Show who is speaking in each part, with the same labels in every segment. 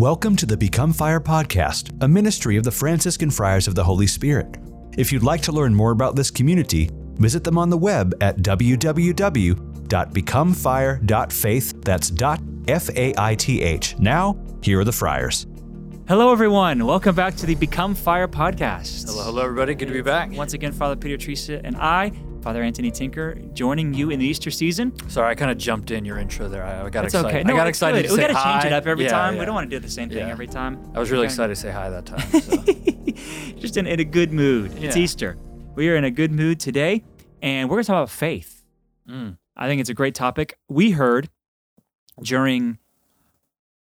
Speaker 1: Welcome to the Become Fire podcast, a ministry of the Franciscan Friars of the Holy Spirit. If you'd like to learn more about this community, visit them on the web at www.becomefire.faith. That's dot F A I T H. Now, here are the friars.
Speaker 2: Hello, everyone. Welcome back to the Become Fire podcast.
Speaker 3: Hello, hello, everybody. Good to be back.
Speaker 2: Once again, Father Peter Teresa and I, Father Anthony Tinker, joining you in the Easter season.
Speaker 3: Sorry, I kind of jumped in your intro there. I, I got
Speaker 2: It's
Speaker 3: excited.
Speaker 2: okay.
Speaker 3: I
Speaker 2: No,
Speaker 3: got
Speaker 2: it's
Speaker 3: excited to
Speaker 2: We got to change it up every
Speaker 3: Yeah,
Speaker 2: time.
Speaker 3: yeah.
Speaker 2: We don't want to do the same thing
Speaker 3: Yeah.
Speaker 2: every time.
Speaker 3: I was really
Speaker 2: Kinda-
Speaker 3: excited to say hi that time. So.
Speaker 2: Just in, in a good mood. It's Easter. We are in a good mood today, and we're going to talk about faith.
Speaker 3: Mm.
Speaker 2: I think it's a great topic. We heard during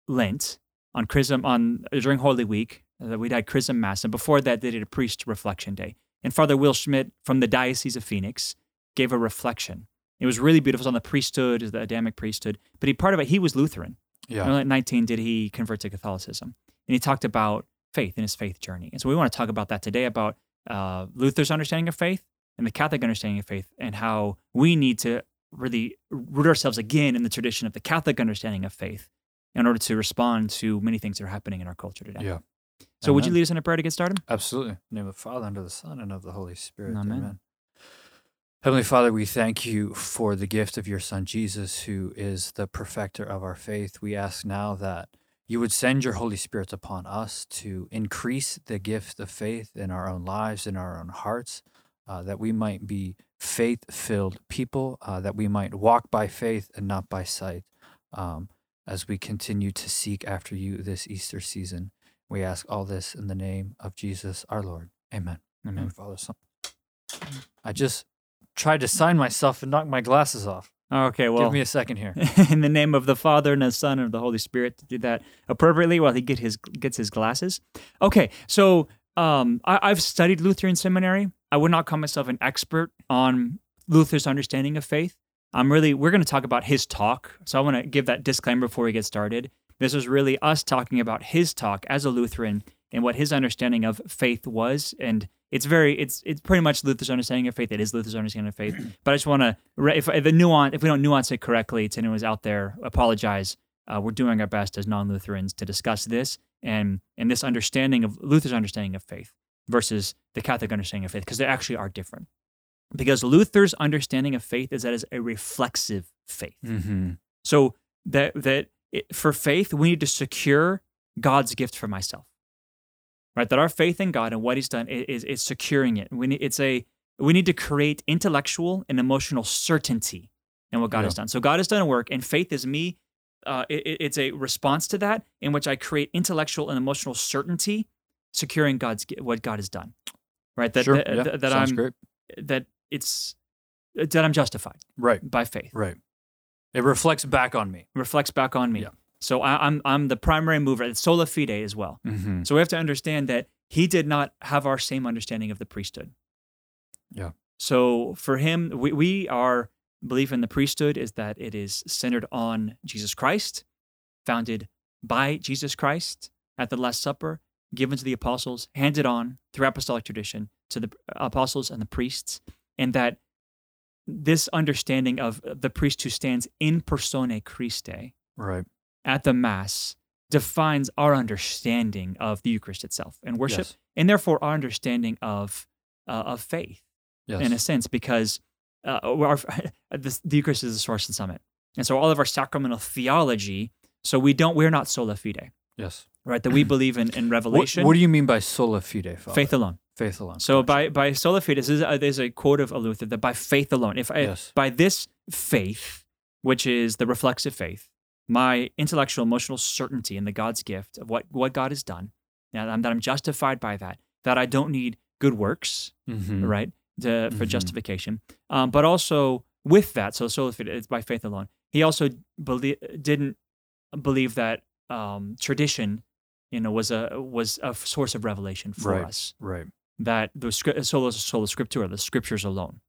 Speaker 2: Lent on Chrism on during Holy Week that we'd had Chrism Mass, and before that they did a priest reflection day. And Father Will Schmidt from the Diocese of Phoenix gave a reflection. It was really beautiful. It was on the priesthood, the Adamic priesthood. But he part of it, he was Lutheran.
Speaker 3: Yeah.
Speaker 2: Only at 19 did he convert to Catholicism. And he talked about faith and his faith journey. And so we want to talk about that today about uh, Luther's understanding of faith and the Catholic understanding of faith and how we need to really root ourselves again in the tradition of the Catholic understanding of faith in order to respond to many things that are happening in our culture today.
Speaker 3: Yeah.
Speaker 2: So would you lead us in a prayer to get started?
Speaker 3: Absolutely. In the name of the Father, and of the Son, and of the Holy Spirit.
Speaker 2: Amen.
Speaker 3: Heavenly Father, we thank you for the gift of your Son Jesus, who is the perfecter of our faith. We ask now that you would send your Holy Spirit upon us to increase the gift of faith in our own lives, in our own hearts, uh, that we might be faith filled people, uh, that we might walk by faith and not by sight. Um, as we continue to seek after you this Easter season, we ask all this in the name of Jesus our Lord. Amen.
Speaker 2: Amen.
Speaker 3: Amen. Father, Son. I just tried to sign myself and knock my glasses off.
Speaker 2: Okay, well,
Speaker 3: Give me a second here.
Speaker 2: in the name of the Father and the Son and of the Holy Spirit to do that appropriately while he get his gets his glasses. Okay, so um, I, I've studied Lutheran seminary. I would not call myself an expert on Luther's understanding of faith. I'm really we're going to talk about his talk, so I want to give that disclaimer before we get started. This was really us talking about his talk as a Lutheran and what his understanding of faith was, and it's very it's it's pretty much Luther's understanding of faith. It is Luther's understanding of faith, but I just want to if, if the nuance if we don't nuance it correctly to anyone who's out there, apologize. Uh, we're doing our best as non-Lutherans to discuss this and and this understanding of Luther's understanding of faith versus the Catholic understanding of faith because they actually are different. Because Luther's understanding of faith is that it's a reflexive faith.
Speaker 3: Mm-hmm.
Speaker 2: So that that it, for faith, we need to secure God's gift for myself, right? That our faith in God and what He's done is, is securing it. We need it's a we need to create intellectual and emotional certainty in what God
Speaker 3: Yeah.
Speaker 2: has done. So God has done a work, and faith is me. Uh, it- it- it's a response to that in which I create intellectual and emotional certainty, securing God's what God has done, right? That
Speaker 3: sure.
Speaker 2: that,
Speaker 3: yeah.
Speaker 2: that, that I'm
Speaker 3: great.
Speaker 2: that it's that I'm justified
Speaker 3: Right.
Speaker 2: by faith
Speaker 3: Right. It reflects back on me.
Speaker 2: reflects back on me.
Speaker 3: Yeah.
Speaker 2: So I, I'm I'm the primary mover. It's sola fide as well.
Speaker 3: Mm-hmm.
Speaker 2: So we have to understand that he did not have our same understanding of the priesthood.
Speaker 3: Yeah.
Speaker 2: So for him, we, we our belief in the priesthood is that it is centered on Jesus Christ, founded by Jesus Christ at the Last Supper, given to the apostles, handed on through apostolic tradition to the apostles and the priests, and that this understanding of the priest who stands in persona Christi
Speaker 3: Right.
Speaker 2: at the Mass defines our understanding of the Eucharist itself and worship,
Speaker 3: Yes.
Speaker 2: and therefore our understanding of uh, of faith
Speaker 3: Yes.
Speaker 2: in a sense, because uh, our, the, the Eucharist is the source and summit, and so all of our sacramental theology. So we don't we're not sola fide,
Speaker 3: yes.
Speaker 2: right? That we believe in in
Speaker 3: What,
Speaker 2: revelation,
Speaker 3: what do you mean by sola fide, Father?
Speaker 2: faith alone.
Speaker 3: Faith alone.
Speaker 2: So by by sola fide, this is a, there's a quote of Luther that by faith alone, if I,
Speaker 3: Yes.
Speaker 2: by this faith, which is the reflexive faith, my intellectual, emotional certainty in the God's gift of what what God has done, that I'm, that I'm justified by that, that I don't need good works,
Speaker 3: Mhm.
Speaker 2: right, to, for
Speaker 3: Mhm.
Speaker 2: justification, um, but also with that, so sola fide is by faith alone. He also belie- didn't believe that um, tradition, you know, was a was a source of revelation for
Speaker 3: Right.
Speaker 2: us
Speaker 3: Right.
Speaker 2: That the sola sola scriptura, the scriptures alone.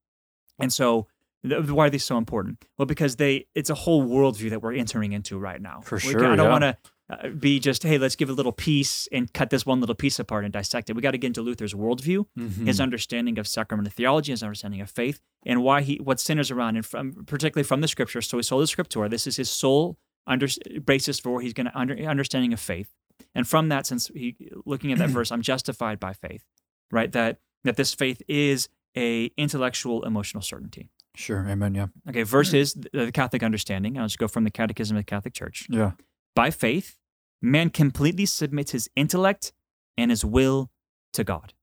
Speaker 2: And so, why are these so important? Well, because they it's a whole worldview that we're entering into right now.
Speaker 3: For sure,
Speaker 2: ca- I don't
Speaker 3: yeah.
Speaker 2: want to uh, be just hey, let's give a little piece and cut this one little piece apart and dissect it. We got to get into Luther's worldview, his
Speaker 3: Mhm.
Speaker 2: understanding of sacramental theology, his understanding of faith, and why he what centers around and from particularly from the scripture. So his sola scriptura. This is his sole under, basis for he's going to under, understanding of faith. And from that, since he looking at that verse, I'm justified by faith, right? That that this faith is a intellectual, emotional certainty.
Speaker 3: Sure. Amen. Yeah.
Speaker 2: Okay, versus the, the Catholic understanding. I'll just go from the Catechism of the Catholic Church.
Speaker 3: Yeah.
Speaker 2: By faith, man completely submits his intellect and his will to God.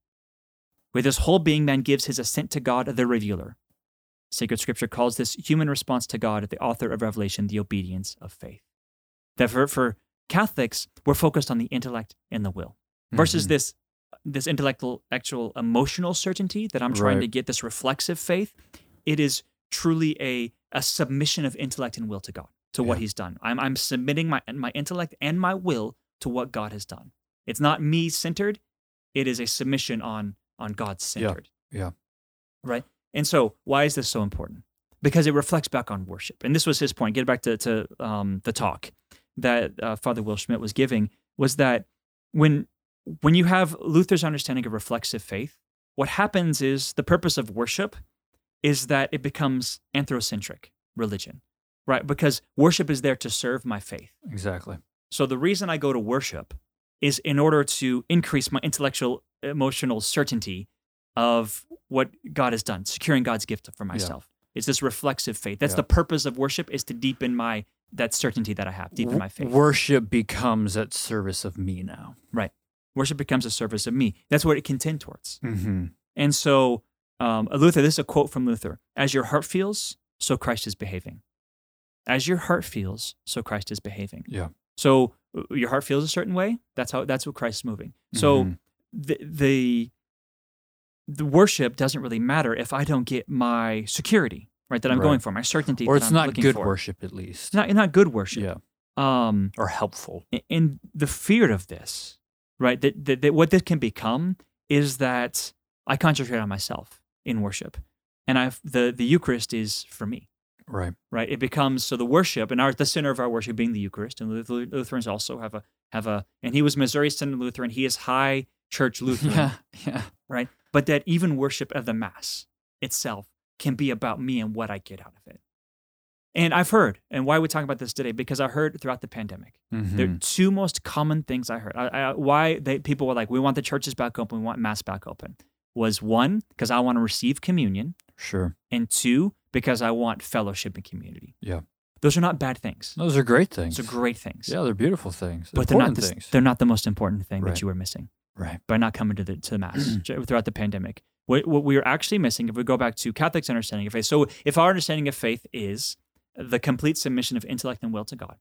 Speaker 2: With his whole being, man gives his assent to God, the revealer. Sacred Scripture calls this human response to God, the author of Revelation, the obedience of faith. That for, for Catholics, we're focused on the intellect and the will, versus
Speaker 3: Mhm.
Speaker 2: this this intellectual, actual emotional certainty that I'm trying
Speaker 3: Right.
Speaker 2: to get. This reflexive faith, it is truly a a submission of intellect and will to God, to what He's done. I'm I'm submitting my my intellect and my will to what God has done. It's not me centered. It is a submission on on God centered.
Speaker 3: yeah.
Speaker 2: Right. And so, why is this so important? Because it reflects back on worship. And this was his point. Get back to, to um, the talk that uh, Father Will Schmidt was giving was that when when you have Luther's understanding of reflexive faith, what happens is the purpose of worship is that it becomes anthrocentric religion, right? Because worship is there to serve my faith.
Speaker 3: Exactly.
Speaker 2: So the reason I go to worship is in order to increase my intellectual, emotional certainty of what God has done, securing God's gift for myself. It's this reflexive faith. That's
Speaker 3: Yeah.
Speaker 2: the purpose of worship is to deepen my that certainty that I have, deepen my faith.
Speaker 3: Worship becomes at service of me now.
Speaker 2: Worship becomes a service of me. That's what it can tend towards.
Speaker 3: Mm-hmm.
Speaker 2: And so, um, Luther, this is a quote from Luther: "As your heart feels, so Christ is behaving. As your heart feels, so Christ is behaving."
Speaker 3: Yeah.
Speaker 2: So uh, your heart feels a certain way. That's how. That's what Christ is moving. So
Speaker 3: Mhm.
Speaker 2: the the the worship doesn't really matter if I don't get my security right that I'm
Speaker 3: Right.
Speaker 2: going for, my certainty.
Speaker 3: or it's
Speaker 2: I'm
Speaker 3: not good
Speaker 2: for.
Speaker 3: worship at least.
Speaker 2: It's not not good worship.
Speaker 3: yeah.
Speaker 2: Um,
Speaker 3: Or helpful.
Speaker 2: and the fear of this, right? That, that, that what this can become is that I concentrate on myself in worship, and I the the Eucharist is for me,
Speaker 3: Right.
Speaker 2: right? It becomes so the worship and our the center of our worship being the Eucharist, and Luth- Lutherans also have a have a and he was Missouri Synod Lutheran. He is High Church Lutheran,
Speaker 3: Yeah. Yeah.
Speaker 2: right? But that even worship of the Mass itself can be about me and what I get out of it. And I've heard, and why are we talking about this today? Because I heard throughout the pandemic. The
Speaker 3: Mhm.
Speaker 2: two most common things I heard, I, I, why they, people were like, we want the churches back open, we want mass back open, was one, because I want to receive communion,
Speaker 3: Sure.
Speaker 2: and two, because I want fellowship and community.
Speaker 3: Yeah.
Speaker 2: Those are not bad things.
Speaker 3: Those are great things.
Speaker 2: Those are great things.
Speaker 3: Yeah, they're beautiful things.
Speaker 2: but they're not,
Speaker 3: important
Speaker 2: the,
Speaker 3: things.
Speaker 2: they're not the most important thing
Speaker 3: Right.
Speaker 2: that you were missing
Speaker 3: Right.
Speaker 2: by not coming to the, to the mass throughout the pandemic. What, what we are actually missing, if we go back to Catholic's understanding of faith, so if our understanding of faith is the complete submission of intellect and will to God,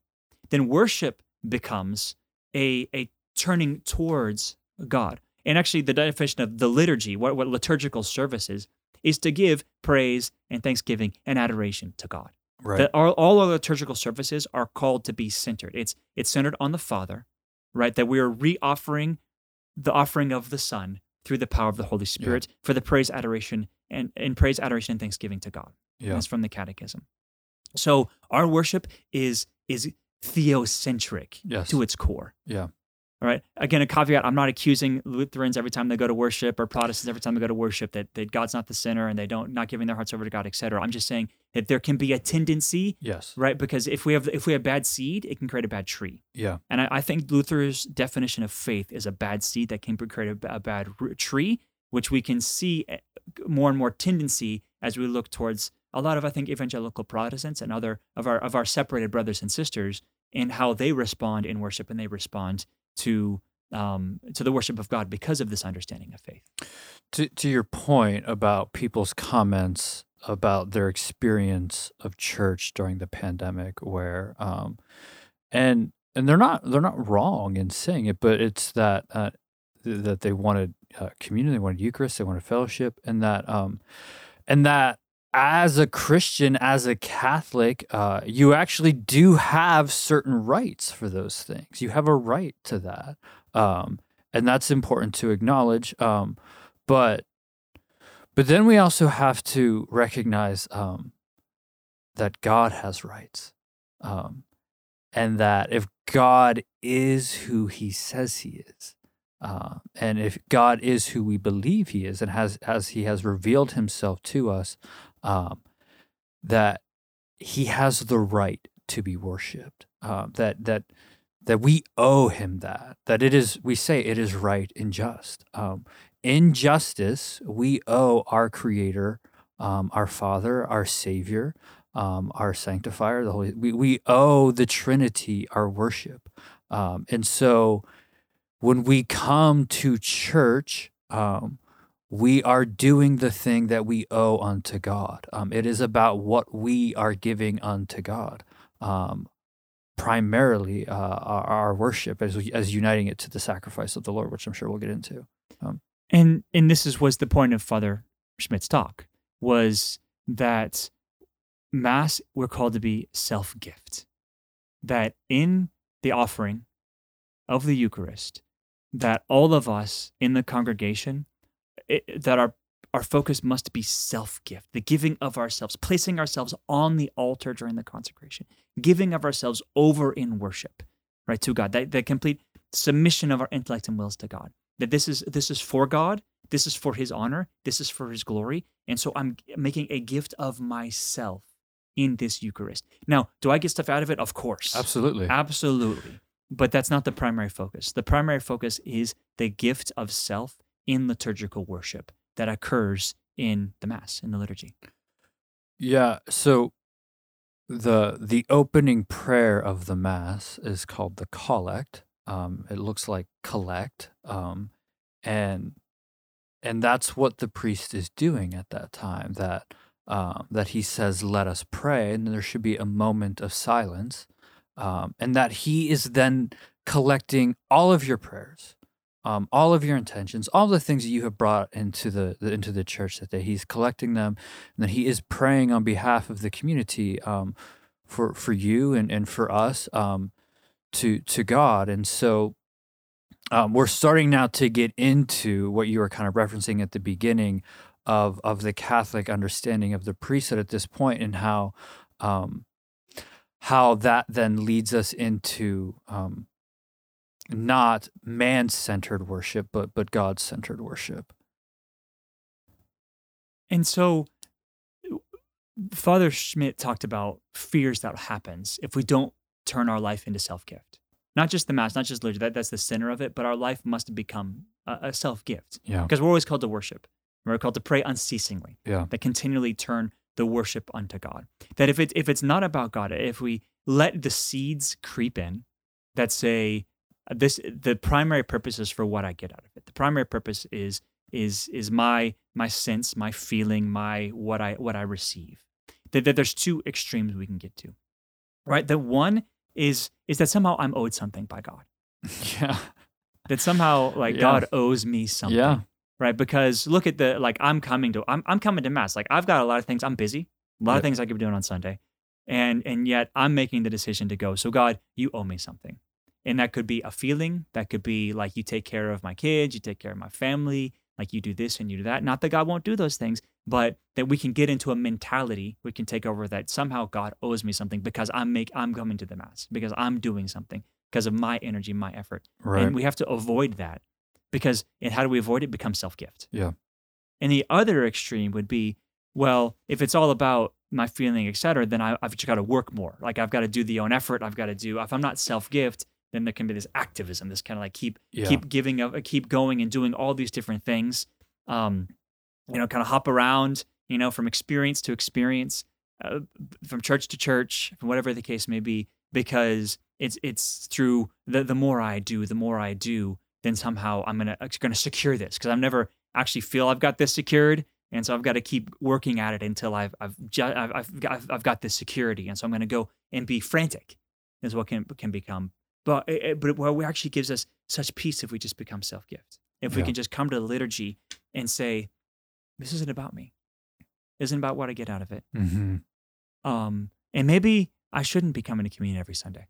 Speaker 2: then worship becomes a, a turning towards God. And actually, the definition of the liturgy, what, what liturgical service is, is to give praise and thanksgiving and adoration to God.
Speaker 3: Right.
Speaker 2: That all, all our liturgical services are called to be centered. It's it's centered on the Father, right? That we are re-offering the offering of the Son through the power of the Holy Spirit for the praise, adoration, and, and praise, adoration, and thanksgiving to God.
Speaker 3: yeah.
Speaker 2: That's from the Catechism. So our worship is is theocentric
Speaker 3: Yes.
Speaker 2: to its core.
Speaker 3: Yeah.
Speaker 2: All right. Again, a caveat: I'm not accusing Lutherans every time they go to worship, or Protestants every time they go to worship, that, that God's not the center and they don't not giving their hearts over to God, etc. I'm just saying that there can be a tendency,
Speaker 3: Yes.
Speaker 2: right? Because if we have if we have bad seed, it can create a bad tree.
Speaker 3: Yeah.
Speaker 2: And I, I think Luther's definition of faith is a bad seed that can create a, a bad tree, which we can see eh, more and more tendency as we look towards a lot of I think evangelical Protestants and other of our of our separated brothers and sisters and how they respond in worship and they respond to um, to the worship of God because of this understanding of faith.
Speaker 3: To to your point about people's comments about their experience of church during the pandemic, where um, and and they're not they're not wrong in saying it, but it's that uh, that they wanted uh, community, they wanted Eucharist, they wanted fellowship, and that um, and that as a Christian, as a Catholic, uh, you actually do have certain rights for those things. You have a right to that, um, and that's important to acknowledge. Um, but but then we also have to recognize um, that God has rights, um, and that if God is who He says He is, uh, and if God is who we believe He is, and has as He has revealed Himself to us, um, that He has the right to be worshipped. Uh, that that that we owe him that that it is we say it is right and just um, in justice we owe our creator um, our father our savior um, our sanctifier the holy we, we owe the trinity our worship um, and so when we come to church um, we are doing the thing that we owe unto god. Um, it is about what we are giving unto god. Um, primarily uh, our, our worship as as uniting it to the sacrifice of the Lord, which I'm sure we'll get into. Um,
Speaker 2: and and this is was the point of Father Schmidt's talk was that mass we're called to be self gift, that in the offering of the Eucharist, that all of us in the congregation, it, that our our focus must be self gift, the giving of ourselves, placing ourselves on the altar during the consecration, giving of ourselves over in worship, right, to God, that, the complete submission of our intellect and wills to God. That this is this is for God, this is for his honor, this is for his glory. And so I'm making a gift of myself in this Eucharist. Now, do I get stuff out of it? Of course.
Speaker 3: Absolutely.
Speaker 2: Absolutely. But that's not the primary focus. The primary focus is the gift of self in liturgical worship that occurs in the mass in the liturgy.
Speaker 3: Yeah, so the the opening prayer of the mass is called the collect. Um, it looks like collect, um, and and that's what the priest is doing at that time. That um, that he says, "Let us pray," and there should be a moment of silence, um, and that he is then collecting all of your prayers um, all of your intentions, all the things that you have brought into the, the into the church that day. He's collecting them, and that he is praying on behalf of the community um, for for you and and for us um, to to God. And so um, we're starting now to get into what you were kind of referencing at the beginning of of the Catholic understanding of the priesthood at this point, and how um, how that then leads us into um, not man-centered worship but but god-centered worship.
Speaker 2: And so father schmidt talked about fears that happens if we don't turn our life into self-gift. Not just the mass not just liturgy that, that's the center of it but our life must become a, a self-gift.
Speaker 3: Yeah.
Speaker 2: Because we're always called to worship. We're called to pray unceasingly.
Speaker 3: Yeah.
Speaker 2: That continually turn the worship unto god. That if it's if it's not about god if we let the seeds creep in that say this the primary purpose is for what I get out of it. The primary purpose is is is my my sense, my feeling, my what I what I receive. That, that there's two extremes we can get to. Right? The one is is that somehow I'm owed something by God.
Speaker 3: Yeah.
Speaker 2: That somehow like yeah. God owes me something.
Speaker 3: Yeah.
Speaker 2: Right? Because look at the like I'm coming to I'm I'm coming to mass. Like I've got a lot of things. I'm busy. A lot yep. of things I could be doing on Sunday. And and yet I'm making the decision to go. So God, you owe me something. And that could be a feeling. That could be like you take care of my kids, you take care of my family, like you do this and you do that. Not that God won't do those things, but that we can get into a mentality we can take over that somehow God owes me something because I'm make I'm coming to the mass, because I'm doing something, because of my energy, my effort.
Speaker 3: Right.
Speaker 2: And we have to avoid that. Because and how do we avoid it? Become self-gift.
Speaker 3: Yeah.
Speaker 2: And the other extreme would be, well, if it's all about my feeling, et cetera, then I, have just got to work more. Like I've got to do the own effort. I've got to do, if I'm not self gift, then there can be this activism, this kind of like keep yeah. keep giving up, keep going and doing all these different things. Um, you know, kind of hop around, you know, from experience to experience, uh, from church to church, from whatever the case may be, because it's it's through the the more I do, the more I do, then somehow I'm gonna gonna secure this because I've never actually feel I've got this secured, and so I've got to keep working at it until I've I've ju- I've, I've got I've got this security, and so I'm gonna go and be frantic, is what can can become but it, eh, but what actually gives us such peace if we just become self gift. If yeah. we can just come to the liturgy and say, "This isn't about me. Isn't about what I get out of it."
Speaker 3: Mm-hmm.
Speaker 2: Um, and maybe I shouldn't be coming to communion every Sunday.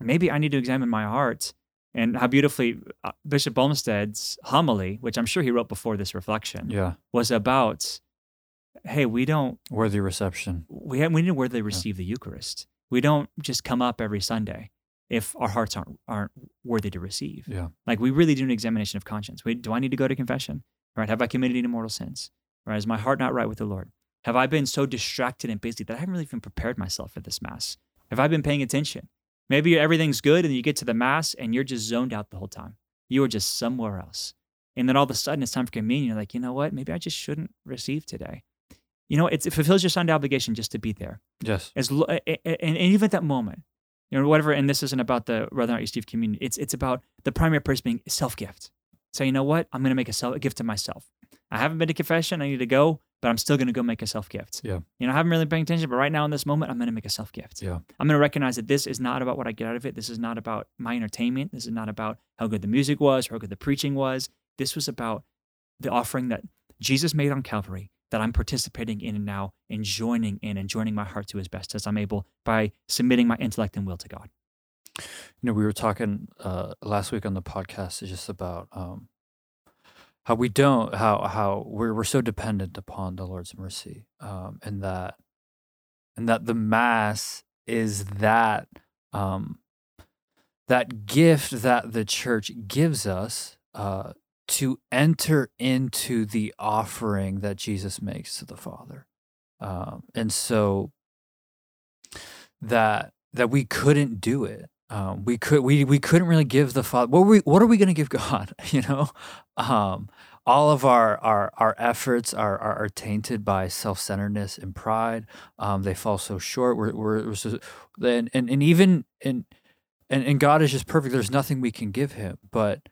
Speaker 2: Maybe I need to examine my heart and how beautifully uh, Bishop Olmsted's homily, which I'm sure he wrote before this reflection,
Speaker 3: yeah.
Speaker 2: was about, hey, we don't
Speaker 3: worthy reception.
Speaker 2: We have, we need to worthily receive yeah. the Eucharist. We don't just come up every Sunday if our hearts aren't aren't worthy to receive.
Speaker 3: Yeah.
Speaker 2: Like we really do an examination of conscience. Wait, do I need to go to confession? Right? Have I committed any mortal sins? Right? Is my heart not right with the Lord? Have I been so distracted and busy that I haven't really even prepared myself for this mass? Have I been paying attention? Maybe everything's good and you get to the Mass and you're just zoned out the whole time. You are just somewhere else. And then all of a sudden it's time for communion. You're like, you know what? Maybe I just shouldn't receive today. You know, it fulfills your Sunday obligation just to be there.
Speaker 3: Yes.
Speaker 2: As and, and even at that moment, you know, whatever. And this isn't about the whether or not you receive communion. It's it's about the primary purpose being self gift. So you know what? I'm going to make a, self, gift to myself. I haven't been to confession. I need to go, but I'm still going to go make a self gift.
Speaker 3: Yeah.
Speaker 2: You know, I haven't really been paying attention, but right now in this moment, I'm going to make a self gift.
Speaker 3: Yeah.
Speaker 2: I'm going to recognize that this is not about what I get out of it. This is not about my entertainment. This is not about how good the music was or how good the preaching was. This was about the offering that Jesus made on Calvary that I'm participating in now and joining in and joining my heart to as best as I'm able by submitting my intellect and will to God.
Speaker 3: You know, we were talking uh, last week on the podcast just about um, how we don't how how we're we're so dependent upon the Lord's mercy, um, and that and that the mass is that um, that gift that the church gives us uh, to enter into the offering that Jesus makes to the Father. Um, and so that that we couldn't do it. Um, we could we we couldn't really give the Father. What we what are we going to give God? You know, um, all of our our our efforts are are, are tainted by self centeredness and pride. Um, they fall so short. We're we're, we're so, and, and and even and and and God is just perfect. There's nothing we can give Him, but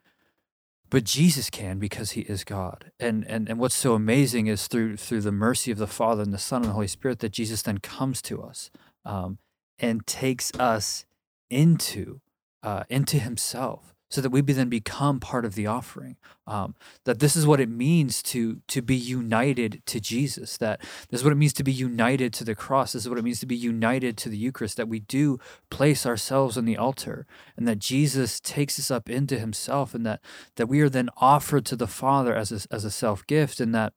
Speaker 3: but Jesus can because he is God. And and and what's so amazing is through through the mercy of the Father and the Son and the Holy Spirit that Jesus then comes to us um, and takes us into uh, into Himself so that we then become part of the offering. Um, that this is what it means to to be united to Jesus. That this is what it means to be united to the cross. This is what it means to be united to the Eucharist. That we do place ourselves on the altar, and that Jesus takes us up into Himself, and that that we are then offered to the Father as a, as a self gift, and that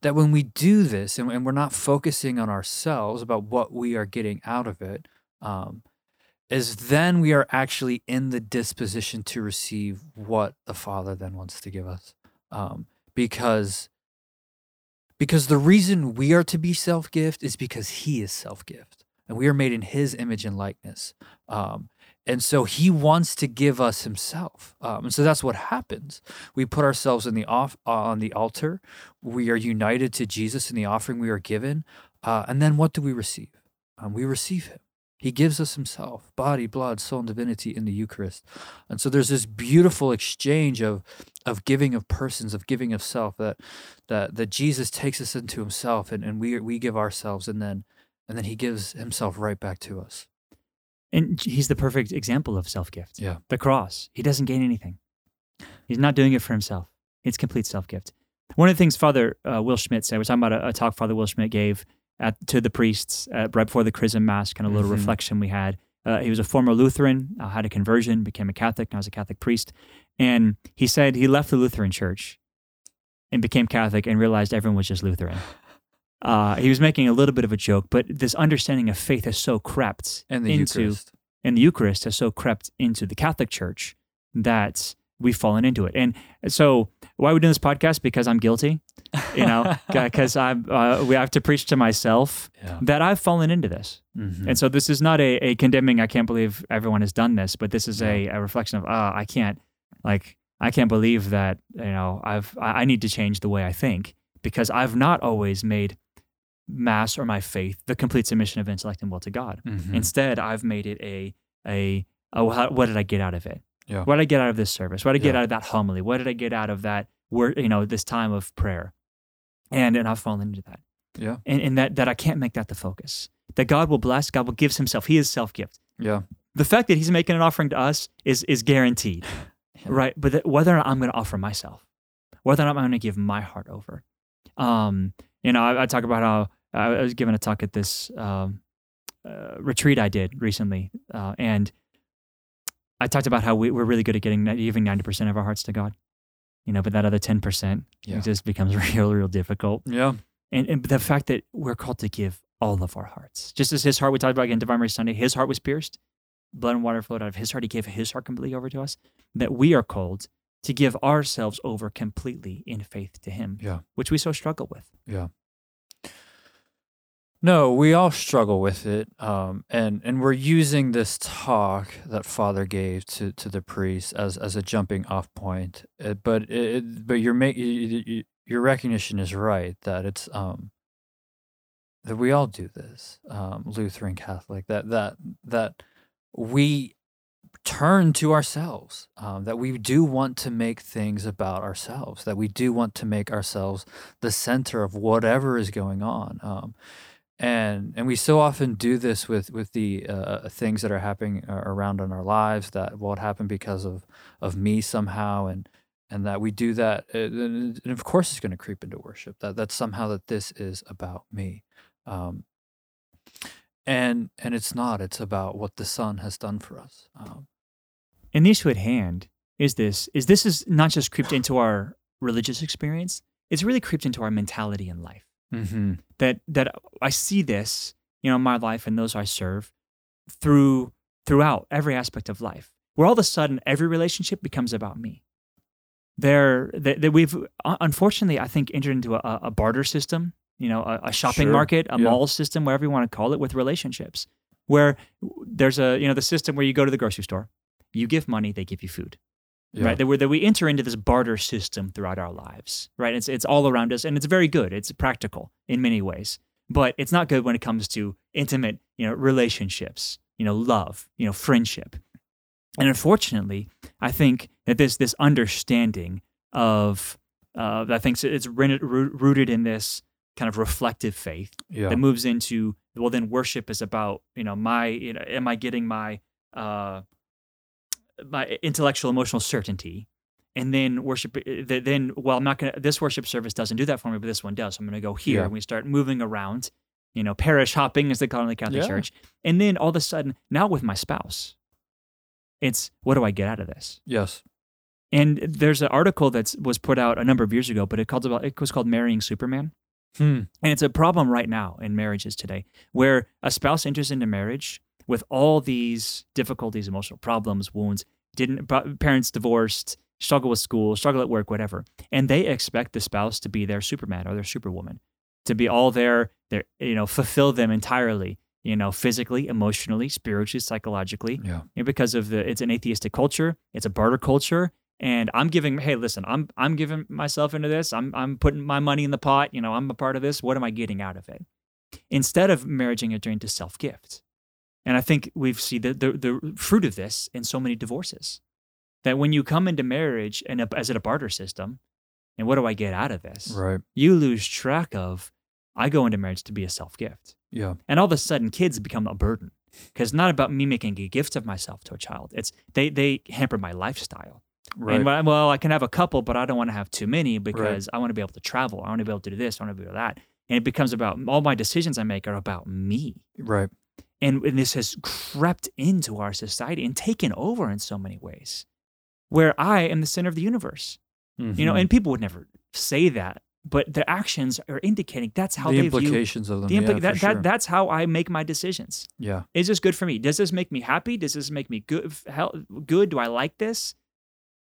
Speaker 3: that when we do this and, and, we're not focusing on ourselves about what we are getting out of it um, is then we are actually in the disposition to receive what the Father then wants to give us. Um, because because the reason we are to be self gift is because He is self gift, and we are made in His image and likeness. Um, and so He wants to give us Himself, um, and so that's what happens. We put ourselves in the off uh, on the altar. We are united to Jesus in the offering we are given, uh, and then what do we receive? Um, we receive Him. He gives us himself, body, blood, soul, and divinity in the Eucharist. And so there's this beautiful exchange of of giving of persons, of giving of self, that that that Jesus takes us into himself and, and we we give ourselves and then and then he gives himself right back to us.
Speaker 2: And he's the perfect example of self-gift.
Speaker 3: Yeah.
Speaker 2: The cross. He doesn't gain anything. He's not doing it for himself. It's complete self-gift. One of the things Father uh, Will Schmidt said, we're talking about a, a talk Father Will Schmidt gave at, to the priests uh, right before the Chrism Mass, kind of a little mm-hmm. reflection we had. Uh, he was a former Lutheran, uh, had a conversion, became a Catholic, now is a Catholic priest. And he said he left the Lutheran church and became Catholic and realized everyone was just Lutheran. Uh, he was making a little bit of a joke, but this understanding of faith has so crept
Speaker 3: and the
Speaker 2: into,
Speaker 3: Eucharist.
Speaker 2: and the Eucharist has so crept into the Catholic Church that we've fallen into it. And so, why are we doing this podcast? Because I'm guilty you know, because I'm uh, we have to preach to myself yeah. that I've fallen into this, mm-hmm. and so this is not a, a condemning. I can't believe everyone has done this, but this is yeah. a, a reflection of ah, I can't like I can't believe that you know I've I need to change the way I think because I've not always made mass or my faith the complete submission of intellect and will to God. Mm-hmm. Instead, I've made it a a oh how, what did I get out of it?
Speaker 3: Yeah.
Speaker 2: What did I get out of this service? What did I get out of that homily? What did I get out of that word? You know, this time of prayer and and I've fallen into that.
Speaker 3: Yeah,
Speaker 2: and, and that that I can't make that the focus. That God will bless, God will give Himself. He is self gift.
Speaker 3: Yeah,
Speaker 2: the fact that He's making an offering to us is is guaranteed, yeah. right? But that whether or not I'm going to offer myself, whether or not I'm going to give my heart over, um, you know, I, I, talk about how I was given a talk at this um, uh, retreat I did recently, uh, and I talked about how we, we're really good at getting giving ninety percent of our hearts to God you know, but that other 10% yeah. just becomes real, real difficult.
Speaker 3: Yeah.
Speaker 2: And, and the fact that we're called to give all of our hearts, just as his heart, we talked about again, Divine Mercy Sunday, his heart was pierced, blood and water flowed out of his heart. He gave his heart completely over to us, that we are called to give ourselves over completely in faith to him,
Speaker 3: yeah.
Speaker 2: which we so struggle with.
Speaker 3: Yeah. No, we all struggle with it, um, and and we're using this talk that Father gave to, to the priest as, as a jumping off point. Uh, but it, but your make your recognition is right that it's um, that we all do this, um, Lutheran Catholic. That that that we turn to ourselves, um, that we do want to make things about ourselves, that we do want to make ourselves the center of whatever is going on. And and we so often do this with with the uh, things that are happening uh, around in our lives that what happened because of of me somehow and and that we do that uh, and of course it's going to creep into worship. That that somehow that this is about me. Um, and and it's not. It's about what the son has done for us. Um,
Speaker 2: and the issue at hand is this is this is not just creeped into our religious experience it's really creeped into our mentality in life.
Speaker 3: Mm-hmm.
Speaker 2: That that i see this you know in my life and those i serve through throughout every aspect of life where all of a sudden every relationship becomes about me there that, that we've uh, unfortunately i think entered into a, a barter system you know a, a shopping
Speaker 3: Sure.
Speaker 2: market a
Speaker 3: Yeah.
Speaker 2: mall system whatever you want to call it with relationships where there's a you know the system where you go to the grocery store you give money they give you food
Speaker 3: yeah.
Speaker 2: right that we that we enter into this barter system throughout our lives right it's it's all around us and it's very good it's practical in many ways but it's not good when it comes to intimate you know relationships you know love you know friendship and unfortunately i think that this this understanding of uh, i think it's rooted rooted in this kind of reflective faith
Speaker 3: yeah.
Speaker 2: that moves into well then worship is about you know my you know am i getting my uh my intellectual emotional certainty and then worship uh, then well i'm not gonna this worship service doesn't do that for me but this one does so i'm gonna go here
Speaker 3: Yeah.
Speaker 2: and we start moving around you know parish hopping as they call it in the catholic
Speaker 3: Yeah.
Speaker 2: church and then all of a sudden now with my spouse it's what do i get out of this
Speaker 3: yes
Speaker 2: and there's an article that was put out a number of years ago but it called about it was called marrying superman
Speaker 3: hmm.
Speaker 2: and it's a problem right now in marriages today where a spouse enters into marriage with all these difficulties, emotional problems, wounds, didn't parents divorced, struggle with school, struggle at work, whatever. And they expect the spouse to be their superman or their superwoman, to be all their their you know, fulfill them entirely, you know, physically, emotionally, spiritually, psychologically.
Speaker 3: yeah
Speaker 2: And because of the it's an atheistic culture, it's a barter culture. And I'm giving, hey, listen, I'm I'm giving myself into this. I'm I'm putting my money in the pot. You know, I'm a part of this. What am I getting out of it? Instead of marrying it into self gift. And I think we've seen the, the the fruit of this in so many divorces. That when you come into marriage and a, as a barter system, and what do I get out of this?
Speaker 3: right
Speaker 2: You lose track of. I go into marriage to be a self gift.
Speaker 3: yeah
Speaker 2: And all of a sudden, kids become a burden because it's not about me making a gift of myself to a child. It's they they hamper my lifestyle.
Speaker 3: right
Speaker 2: And well, I can have a couple, but I don't want to have too many because I want to be able to travel. I want to be able to do this. I want to be able to do that. And it becomes about all my decisions I make are about me.
Speaker 3: right
Speaker 2: And, and this has crept into our society and taken over in so many ways, where I am the center of the universe. You know,
Speaker 3: Mhm.
Speaker 2: and people would never say that, but their actions are indicating that's how
Speaker 3: the
Speaker 2: they view
Speaker 3: implications of them
Speaker 2: the
Speaker 3: yeah,
Speaker 2: impli-
Speaker 3: for
Speaker 2: that,
Speaker 3: sure.
Speaker 2: that that's how I make my decisions.
Speaker 3: yeah
Speaker 2: Is this good for me? Does this make me happy? Does this make me good? Hell, good? Do I like this?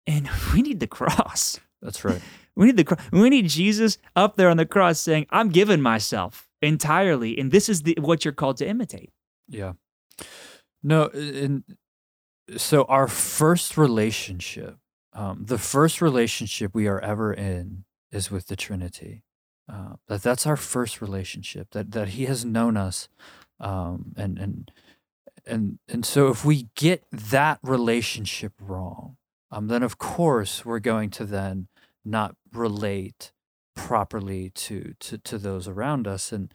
Speaker 2: And we need the cross.
Speaker 3: that's right
Speaker 2: We need the cross. We need Jesus up there on the cross saying, "I'm giving myself entirely, and this is the, what you're called to imitate."
Speaker 3: Yeah. No, and so our first relationship, um, the first relationship we are ever in is with the Trinity. Uh, that that's our first relationship. That that He has known us, um, and and and and so if we get that relationship wrong, um, then of course we're going to then not relate properly to to to those around us, and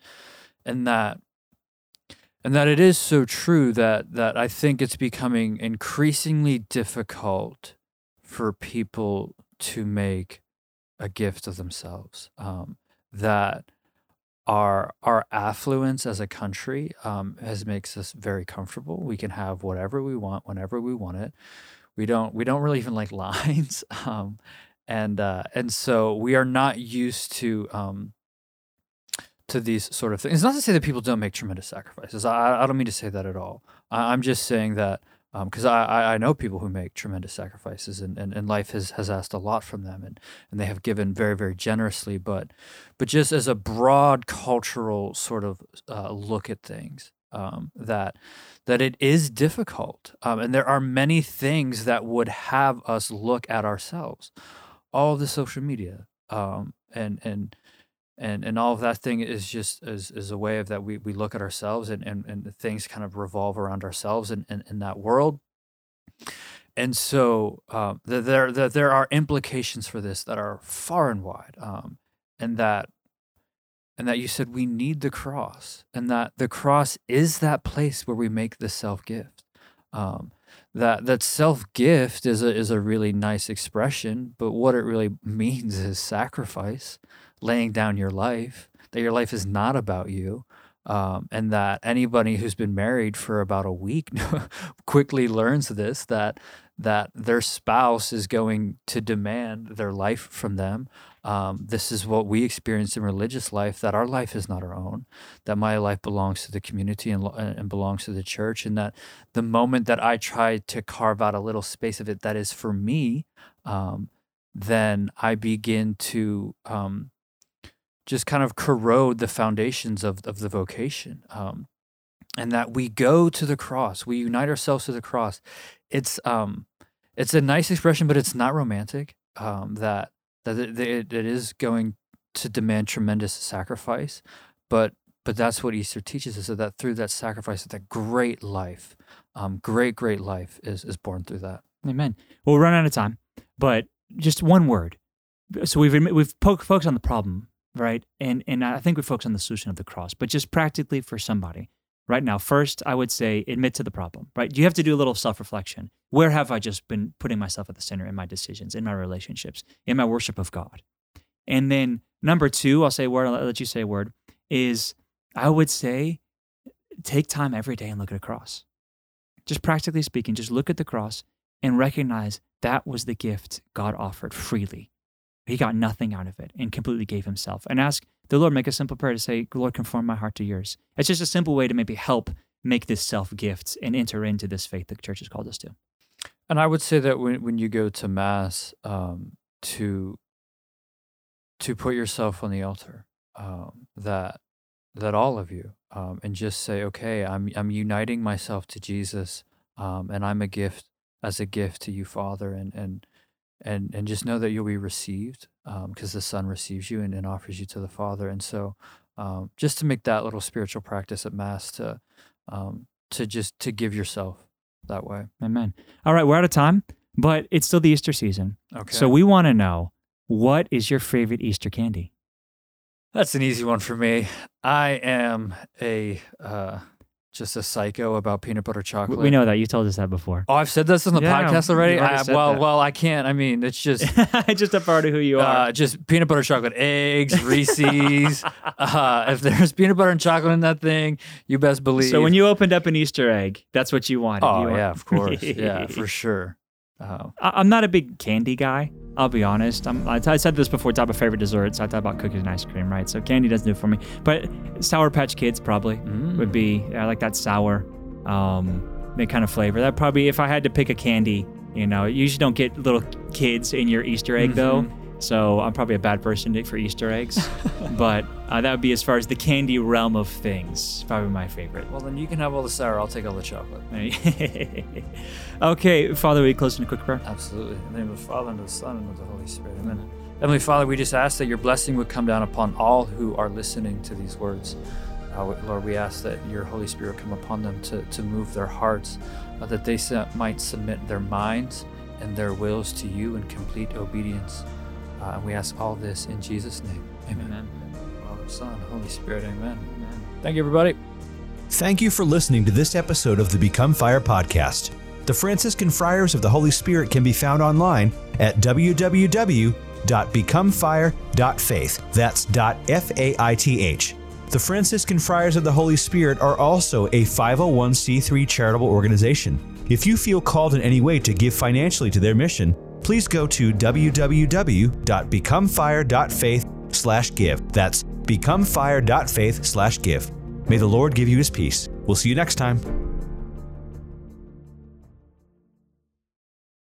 Speaker 3: and that and that it is so true that that I think it's becoming increasingly difficult for people to make a gift of themselves. Um, that our our affluence as a country um, has makes us very comfortable. We can have whatever we want whenever we want it. We don't we don't really even like lines, um, and uh, and so we are not used to um, to these sort of things. It's not to say that people don't make tremendous sacrifices. I, I don't mean to say that at all. I, I'm just saying that because I, I I know people who make tremendous sacrifices and, and, and life has, has asked a lot from them and, and they have given very very generously but but just as a broad cultural sort of uh, look at things um, that that it is difficult um, and there are many things that would have us look at ourselves all the social media um, and and and and all of that thing is just is, is a way of that we, we look at ourselves and, and, and things kind of revolve around ourselves and in, in, in, that world. And so um, the, there the, there are implications for this that are far and wide um, and that and that you said we need the cross and that the cross is that place where we make the self gift um, that that self gift is a is a really nice expression but what it really means is sacrifice laying down your life, that your life is not about you. Um, and that anybody who's been married for about a week quickly learns this that that their spouse is going to demand their life from them. Um, this is what we experience in religious life that our life is not our own, that my life belongs to the community and, and belongs to the church, and that the moment that I try to carve out a little space of it that is for me, um, then I begin to um, just kind of corrode the foundations of, of the vocation. Um, and that we go to the cross, we unite ourselves to the cross. It's um, it's a nice expression, but it's not romantic. Um, that that it, it, it is going to demand tremendous sacrifice, but but that's what Easter teaches us: that through that sacrifice, that great life, um, great great life is is born through that.
Speaker 2: Amen. Well, we'll run out of time, but just one word. So we've we've focused on the problem, right? And and I think we focus on the solution of the cross, but just practically for somebody right now, first I would say admit to the problem, right? You have to do a little self-reflection. Where have I just been putting myself at the center in my decisions, in my relationships, in my worship of God? And then number two, I'll say a word, I'll let you say a word, is I would say take time every day and look at a cross. Just practically speaking, just look at the cross and recognize that was the gift God offered freely he got nothing out of it and completely gave himself. And ask the Lord, make a simple prayer to say, Lord, conform my heart to yours. It's just a simple way to maybe help make this self gift and enter into this faith the church has called us to.
Speaker 3: And I would say that when, when you go to mass, um, to to put yourself on the altar, um, that that all of you, um, and just say, okay, I'm I'm uniting myself to Jesus, um, and I'm a gift as a gift to you, Father, and and and and just know that you'll be received because um, the Son receives you and, and, offers you to the Father. And so, um, just to make that little spiritual practice at Mass to um, to just to give yourself that way.
Speaker 2: Amen. All right, we're out of time, but it's still the Easter season. Okay. So we want to know what is your favorite Easter candy?
Speaker 3: That's an easy one for me. I am a uh, just a psycho about peanut butter chocolate.
Speaker 2: We know that you told us that before.
Speaker 3: Oh, I've said this on the yeah, podcast already. I, well, that. well, I can't. I mean, it's just
Speaker 2: just a part of who you are.
Speaker 3: Uh, just peanut butter chocolate, eggs, Reese's. uh, if there's peanut butter and chocolate in that thing, you best believe.
Speaker 2: So when you opened up an Easter egg, that's what you wanted.
Speaker 3: Oh
Speaker 2: you
Speaker 3: yeah, of course. yeah, for sure.
Speaker 2: Oh. I'm not a big candy guy. I'll be honest. I'm, I, I said this before. Top of favorite desserts. I thought about cookies and ice cream, right? So candy doesn't do it for me. But Sour Patch Kids probably mm. would be. I like that sour, um, that kind of flavor. That probably if I had to pick a candy, you know, you usually don't get little kids in your Easter egg mm-hmm. though. So I'm probably a bad person for Easter eggs, but uh, that would be as far as the candy realm of things. Probably my favorite.
Speaker 3: Well, then you can have all the sour. I'll take all the chocolate.
Speaker 2: okay, Father, we close in a quick prayer.
Speaker 3: Absolutely. In the name of the Father and of the Son and of the Holy Spirit. Amen. Amen. Heavenly Father, we just ask that your blessing would come down upon all who are listening to these words. Uh, Lord, we ask that your Holy Spirit come upon them to, to move their hearts, uh, that they might submit their minds and their wills to you in complete obedience. Uh, and we ask all this in Jesus' name. Amen. amen. Father, Son, Holy Spirit. Amen. Amen. Thank you, everybody.
Speaker 1: Thank you for listening to this episode of the Become Fire podcast. The Franciscan Friars of the Holy Spirit can be found online at www.becomefire.faith. That's F A I T H. The Franciscan Friars of the Holy Spirit are also a 501c3 charitable organization. If you feel called in any way to give financially to their mission, please go to www.becomefire.faith/give. That's becomefire.faith/give. May the Lord give you his peace. We'll see you next time.